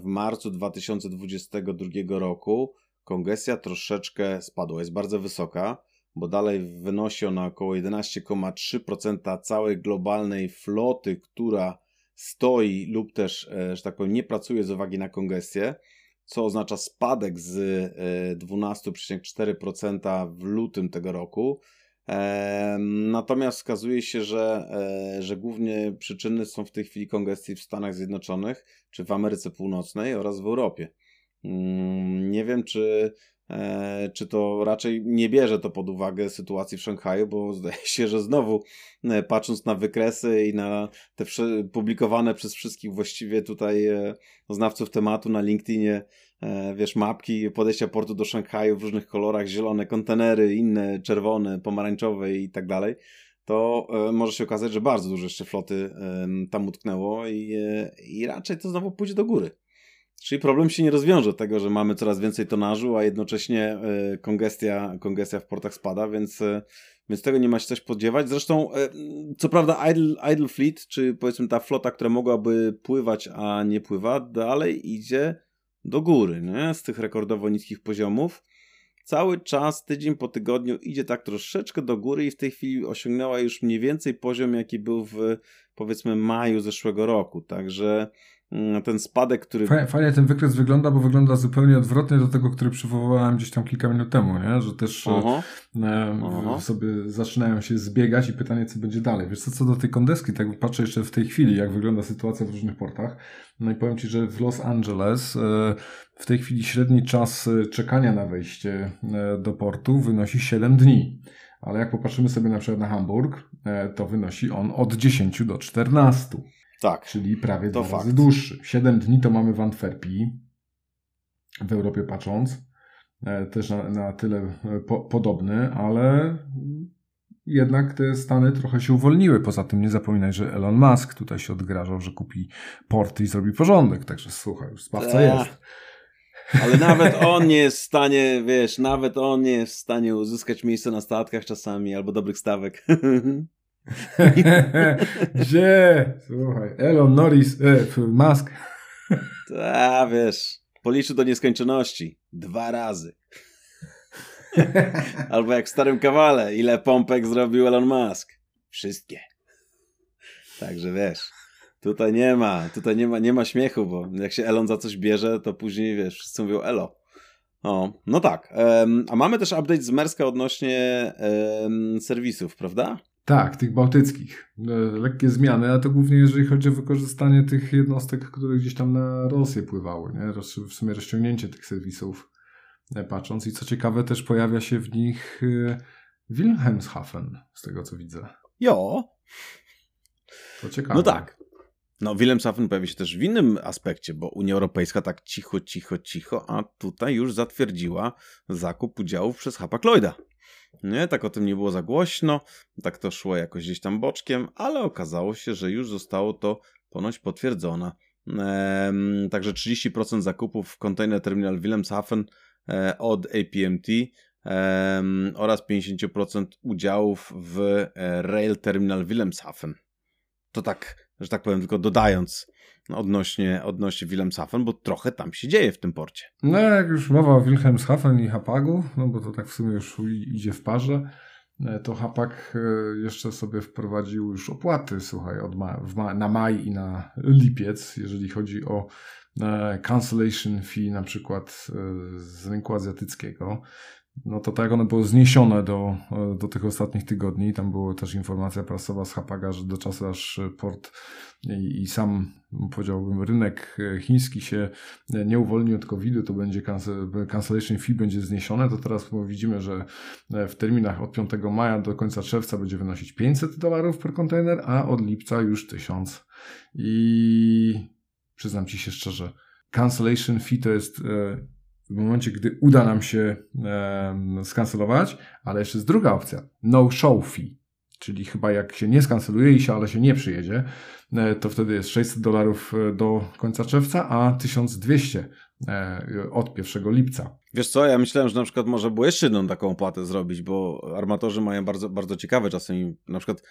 w marcu 2022 roku kongestia troszeczkę spadła, jest bardzo wysoka, bo dalej wynosi ona około 11,3% całej globalnej floty, która stoi lub też, e, że tak powiem, nie pracuje z uwagi na kongestię, co oznacza spadek z 12,4% e, w lutym tego roku Natomiast wskazuje się, że, e, że głównie przyczyny są w tej chwili kongestii w Stanach Zjednoczonych, czy w Ameryce Północnej oraz w Europie. Mm, nie wiem, czy, e, czy to raczej nie bierze to pod uwagę sytuacji w Szanghaju, bo zdaje się, że znowu e, patrząc na wykresy i na te publikowane przez wszystkich właściwie tutaj znawców tematu na LinkedInie wiesz, mapki podejścia portu do Szanghaju w różnych kolorach, zielone kontenery, inne czerwone, pomarańczowe i tak dalej, to e, może się okazać, że bardzo dużo jeszcze floty tam utknęło i, e, i raczej to znowu pójdzie do góry. Czyli problem się nie rozwiąże tego, że mamy coraz więcej tonażu, a jednocześnie kongestia, kongestia w portach spada, więc więc tego nie ma się coś podziewać. Zresztą, e, co prawda Idle, Idle Fleet, czy powiedzmy ta flota, która mogłaby pływać, a nie pływa, dalej idzie do góry, nie? Z tych rekordowo niskich poziomów. Cały czas, tydzień po tygodniu idzie tak troszeczkę do góry i w tej chwili osiągnęła już mniej więcej poziom, jaki był w powiedzmy maju zeszłego roku. Także ten spadek, który... Fajnie ten wykres wygląda, bo wygląda zupełnie odwrotnie do tego, który przywołałem gdzieś tam kilka minut temu, nie? że też. E, Aha. sobie zaczynają się zbiegać i pytanie, co będzie dalej. Wiesz co, co do tej kondeski, tak patrzę jeszcze w tej chwili, jak wygląda sytuacja w różnych portach. No i powiem Ci, że w Los Angeles e, w tej chwili średni czas czekania na wejście do portu wynosi 7 dni. Ale jak popatrzymy sobie na przykład na Hamburg, to wynosi on od 10 do 14. Tak. Czyli prawie to dwa fakt. razy dłuższy. Siedem dni to mamy w Antwerpii, w Europie patrząc. E, też na, na tyle e, po, podobny, ale jednak te Stany trochę się uwolniły. Poza tym nie zapominaj, że Elon Musk tutaj się odgrażał, że kupi porty i zrobi porządek. Także słuchaj, już zbawca Ta. jest. Ale nawet on nie jest w stanie, wiesz, nawet on nie jest w stanie uzyskać miejsca na statkach czasami albo dobrych stawek. Gdzie? Słuchaj, Elon Norris, e, Musk. A wiesz, policzył do nieskończoności. Dwa razy. Albo jak w starym kawale, ile pompek zrobił Elon Musk? Wszystkie. Także wiesz, tutaj nie ma, tutaj nie ma, nie ma śmiechu, bo jak się Elon za coś bierze, to później wiesz, wszyscy mówią Elo. O, no tak. Um, a mamy też update z Merska odnośnie um, serwisów, prawda? Tak, tych bałtyckich. E, lekkie zmiany, a to głównie jeżeli chodzi o wykorzystanie tych jednostek, które gdzieś tam na Rosję pływały, nie? w sumie rozciągnięcie tych serwisów e, patrząc. I co ciekawe, też pojawia się w nich e, Wilhelmshaven, z tego co widzę. Jo. To ciekawe. No tak. No, Wilhelmshaven pojawi się też w innym aspekcie, bo Unia Europejska tak cicho, cicho, cicho, a tutaj już zatwierdziła zakup udziałów przez Hapag Lloyda. Nie, tak o tym nie było za głośno, tak to szło jakoś gdzieś tam boczkiem, ale okazało się, że już zostało to ponoć potwierdzone. Ehm, także 30% zakupów w Container Terminal Wilhelmshaven e, od APMT oraz 50% udziałów w e, Rail Terminal Wilhelmshaven. To tak, że tak powiem, tylko dodając odnośnie, odnośnie Wilhelmshaven, bo trochę tam się dzieje w tym porcie. No jak już mowa o Wilhelmshaven i Hapagu, no bo to tak w sumie już idzie w parze, e, to Hapag e, jeszcze sobie wprowadził już opłaty, słuchaj, od ma, ma, na maj i na lipiec, jeżeli chodzi o e, cancellation fee na przykład z rynku azjatyckiego no to tak one były zniesione do, do tych ostatnich tygodni. Tam była też informacja prasowa z Hapaga, że do czasu aż port i, i sam powiedziałbym rynek chiński się nie uwolni od COVID-u, to będzie cancellation fee będzie zniesione. To teraz widzimy, że w terminach od 5 maja do końca czerwca będzie wynosić 500 dolarów per kontener, a od lipca już 1000. I przyznam Ci się szczerze, cancellation fee to jest e, w momencie, gdy uda nam się e, skancelować, ale jeszcze jest druga opcja, no show fee, czyli chyba jak się nie skanceluje i się, ale się nie przyjedzie, e, to wtedy jest 600 dolarów e, do końca czerwca, a 1200 e, od 1 lipca. Wiesz co, ja myślałem, że na przykład może było jeszcze jedną taką opłatę zrobić, bo armatorzy mają bardzo, bardzo ciekawe czasem na przykład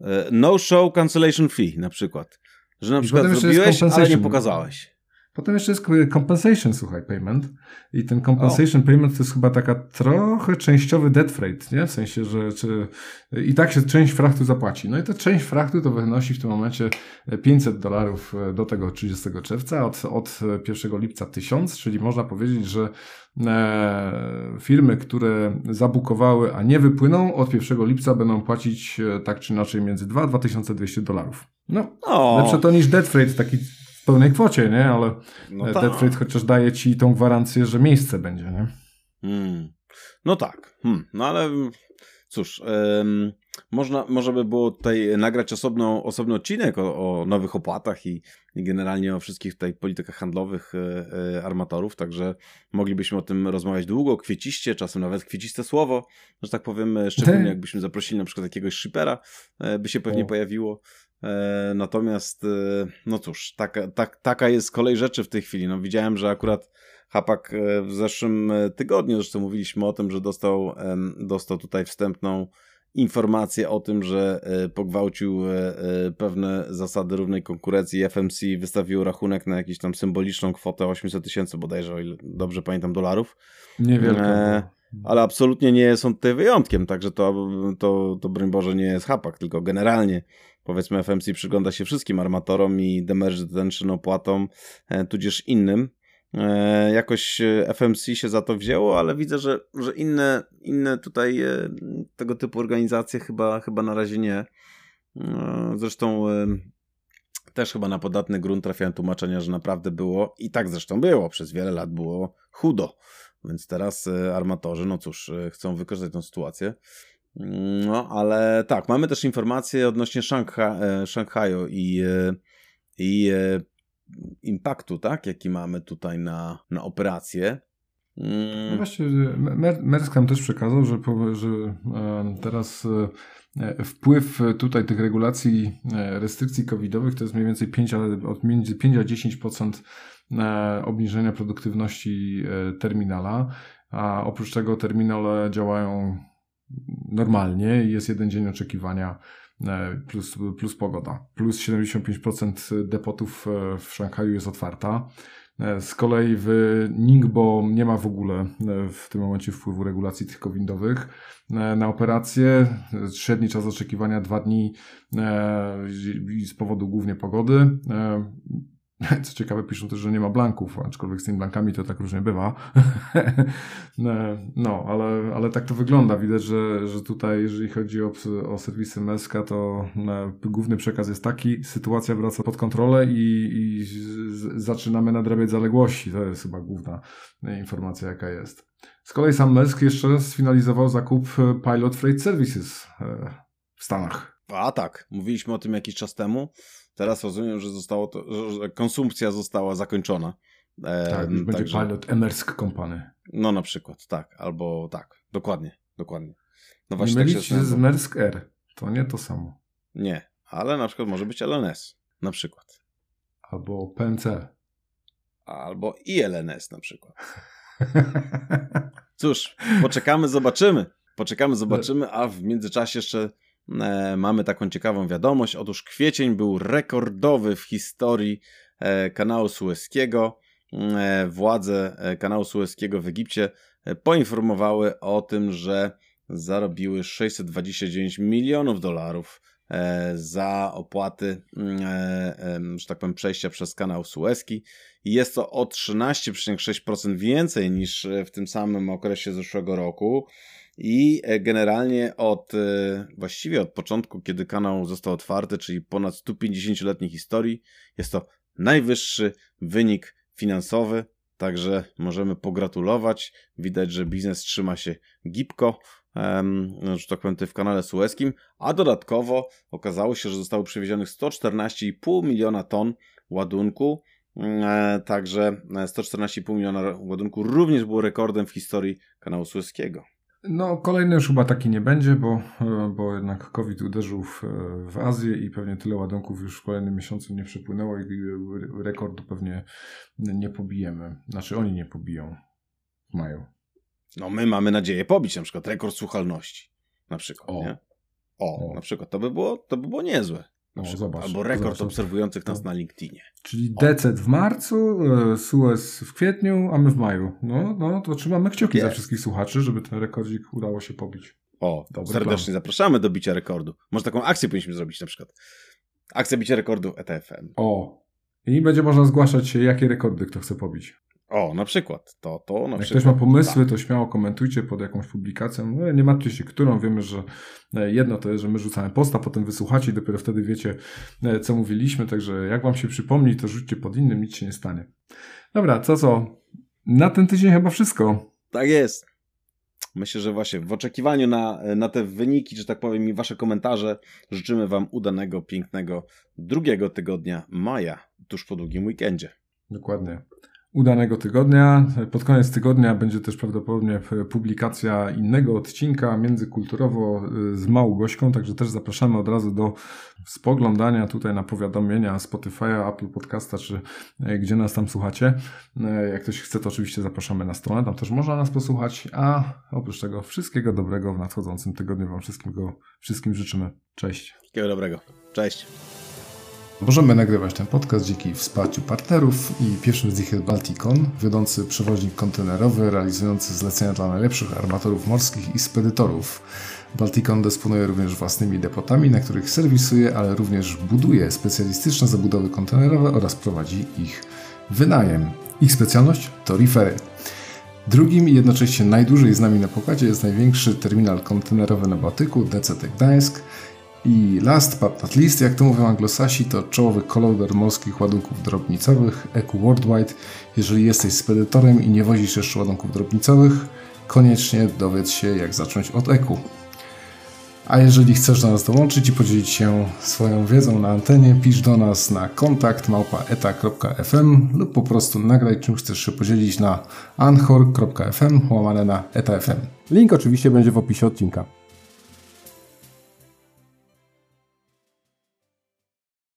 e, no show cancellation fee na przykład. Że na I przykład zrobiłeś, ale nie pokazałeś. Potem jeszcze jest compensation, słuchaj, payment. I ten compensation payment to jest chyba taka trochę częściowy dead freight, nie? W sensie, że czy, i tak się część frachtu zapłaci. No i ta część frachtu to wynosi w tym momencie 500 dolarów do tego 30 czerwca, od, od 1 lipca 1000, czyli można powiedzieć, że e, firmy, które zabukowały, a nie wypłyną, od 1 lipca będą płacić e, tak czy inaczej między 2 a 2200 dolarów. No, o. lepsze to niż dead freight, taki pełnej kwocie, nie? Ale no tak. Deadfreight chociaż daje ci tą gwarancję, że miejsce będzie, nie? Hmm. No tak. Hmm. No ale cóż, ym, można, może by było tutaj nagrać osobną, osobny odcinek o, o nowych opłatach i, i, generalnie o wszystkich tutaj politykach handlowych e, e, armatorów, także moglibyśmy o tym rozmawiać długo, kwieciście, czasem nawet kwieciste słowo, że tak powiem, e, szczególnie jakbyśmy zaprosili na przykład jakiegoś shipera, e, by się pewnie o. pojawiło. E, natomiast, e, no cóż, taka, tak, taka jest kolej rzeczy w tej chwili. No, widziałem, że akurat Hapak w zeszłym tygodniu, zresztą mówiliśmy o tym, że dostał, dostał tutaj wstępną informacje o tym, że e, pogwałcił pewne zasady równej konkurencji. FMC wystawił rachunek na jakąś tam symboliczną kwotę 800 tysięcy bodajże, o ile dobrze pamiętam, dolarów. Niewielka. E, ale absolutnie nie są tutaj wyjątkiem, także to, to, to broń Boże nie jest hapak, tylko generalnie powiedzmy FMC przygląda się wszystkim armatorom i demerge detention opłatom, e, tudzież innym. E, jakoś e, FMC się za to wzięło, ale widzę, że, że inne, inne tutaj tego typu organizacje chyba, chyba na razie nie. Zresztą też chyba na podatny grunt trafiają tłumaczenia, że naprawdę było i tak zresztą było, przez wiele lat było chudo. Więc teraz armatorzy, no cóż, chcą wykorzystać tę sytuację. Mm, no, ale tak, mamy też informacje odnośnie Szangha e, Szanghaju i, i impaktu, tak, jaki mamy tutaj na, na operację. No właśnie, Mersk nam też przekazał, że, że teraz wpływ tutaj tych regulacji, restrykcji covidowych to jest mniej więcej 5, od między 5 a 10% obniżenia produktywności e, terminala, a oprócz tego terminale działają normalnie jest jeden dzień oczekiwania e, plus, plus pogoda. Plus 75% depotów e, w Szanghaju jest otwarta. Z kolei w Ningbo nie ma w ogóle w tym momencie wpływu regulacji tych covidowych na operację. Średni czas oczekiwania dwa dni z powodu głównie pogody. Co ciekawe, piszą też, że nie ma blanków, aczkolwiek z tymi blankami to tak różnie bywa. no, ale, ale tak to wygląda. Widać, że, że tutaj, jeżeli chodzi o, o serwisy Meska, to główny przekaz jest taki, sytuacja wraca pod kontrolę i, i zaczynamy nadrabiać zaległości. To jest chyba główna informacja, jaka jest. Z kolei sam Mesk jeszcze sfinalizował zakup Pilot Freight Services e, w Stanach. A tak, mówiliśmy o tym jakiś czas temu. Teraz rozumiem, że zostało to, że konsumpcja została zakończona. E, tak, będzie także... pilot Emersk Company. No na przykład, tak, albo tak, dokładnie, dokładnie. No właśnie nie tak mylić się z Mersk R, to nie to samo. Nie, ale na przykład może być LNS, na przykład. Albo PNC. Albo ILNS na przykład. Cóż, poczekamy, zobaczymy. Poczekamy, zobaczymy, a w międzyczasie jeszcze mamy taką ciekawą wiadomość. Otóż kwiecień był rekordowy w historii e, kanału Suezkiego. E, władze e, kanału Suezkiego w Egipcie e, poinformowały o tym, że zarobiły 629 milionów dolarów e, za opłaty, że tak powiem, przejścia przez kanał Suezki. Jest to o 13,6% więcej niż w tym samym okresie zeszłego roku. I e, generalnie od e, właściwie od początku, kiedy kanał został otwarty, czyli ponad 150-letniej historii, jest to najwyższy wynik finansowy. Także możemy pogratulować. Widać, że biznes trzyma się gibko, że tak powiem, w kanale sueskim, a dodatkowo okazało się, że zostało przewiezionych 114,5 miliona ton ładunku. E, także 114,5 miliona ładunku również było rekordem w historii kanału sueskiego. No, kolejny już chyba taki nie będzie, bo, e, bo jednak COVID uderzył w, w Azję i pewnie tyle ładunków już w kolejnym miesiącu nie przepłynęło i rekordu pewnie nie pobijemy. Znaczy oni nie pobiją. Mają. No my mamy nadzieję pobić na przykład rekord słuchalności. Na przykład, o. nie? O, o, na przykład. To by było, to by było niezłe. O, zobacz, Albo rekord zobacz, obserwujących nas na LinkedInie. Czyli decet w marcu, e, Suez w kwietniu, a my w maju. No, no to trzymamy kciuki za wszystkich słuchaczy, żeby ten rekordzik udało się pobić. O, Dobry serdecznie plan. zapraszamy do bicia rekordu. Może taką akcję powinniśmy zrobić na przykład. Akcja bicia rekordu ETFM. O. I będzie można zgłaszać, jakie rekordy kto chce pobić. O, na przykład. To, to na Jak przykład. ktoś ma pomysły, tak. to śmiało komentujcie pod jakąś publikacją. No, nie martwcie się, którą. Wiemy, że e, jedno to jest, że my rzucamy posta, potem wysłuchacie i dopiero wtedy wiecie, e, co mówiliśmy. Także jak wam się przypomni, to rzućcie pod innym, nic się nie stanie. Dobra, co co? Na ten tydzień chyba wszystko. Tak jest. Myślę, że właśnie w oczekiwaniu na, na te wyniki, że tak powiem, i wasze komentarze, życzymy wam udanego, pięknego drugiego tygodnia maja, tuż po długim weekendzie. Dokładnie. Udanego tygodnia. Pod koniec tygodnia będzie też prawdopodobnie publikacja innego odcinka międzykulturowo y, z Małgośką, także też zapraszamy od razu do spoglądania tutaj na powiadomienia Spotify'a, Apple Podcasta, czy y, gdzie nas tam słuchacie. Y, jak ktoś chce, to oczywiście zapraszamy na stronę, tam też można nas posłuchać, a oprócz tego wszystkiego dobrego w nadchodzącym tygodniu Wam wszystkim, wszystkim życzymy. Cześć. Wszystkiego dobrego. Cześć. Możemy nagrywać ten podcast dzięki wsparciu partnerów i pierwszym z nich jest Balticon, wiodący przewoźnik kontenerowy realizujący zlecenia dla najlepszych armatorów morskich i spedytorów. Balticon dysponuje również własnymi depotami, na których serwisuje, ale również buduje specjalistyczne zabudowy kontenerowe oraz prowadzi ich wynajem. Ich specjalność to rifery. Drugim i jednocześnie najdłużej z nami na pokładzie jest największy terminal kontenerowy na Bałtyku, DCT Gdańsk, i last but not least, jak to mówią anglosasi, to czołowy kolauder morskich ładunków drobnicowych EQ Worldwide. Jeżeli jesteś spedytorem i nie wozisz jeszcze ładunków drobnicowych, koniecznie dowiedz się jak zacząć od EQ. A jeżeli chcesz do nas dołączyć i podzielić się swoją wiedzą na antenie, pisz do nas na kontakt małpaeta.fm lub po prostu nagraj czym chcesz się podzielić na anchor.fm łamane na etafm. Link oczywiście będzie w opisie odcinka.